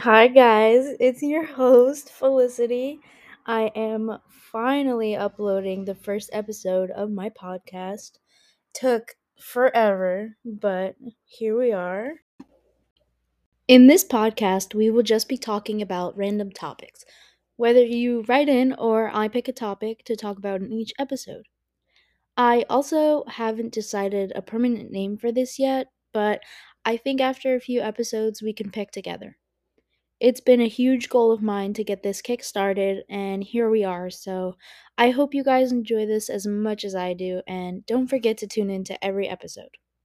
Hi, guys. It's your host, Felicity. I am finally uploading the first episode of my podcast. Took forever, but here we are. In this podcast, we will just be talking about random topics, whether you write in or I pick a topic to talk about in each episode. I also haven't decided a permanent name for this yet, but I think after a few episodes we can pick together. It's been a huge goal of mine to get this kick started, and here we are. So I hope you guys enjoy this as much as I do, and don't forget to tune in to every episode.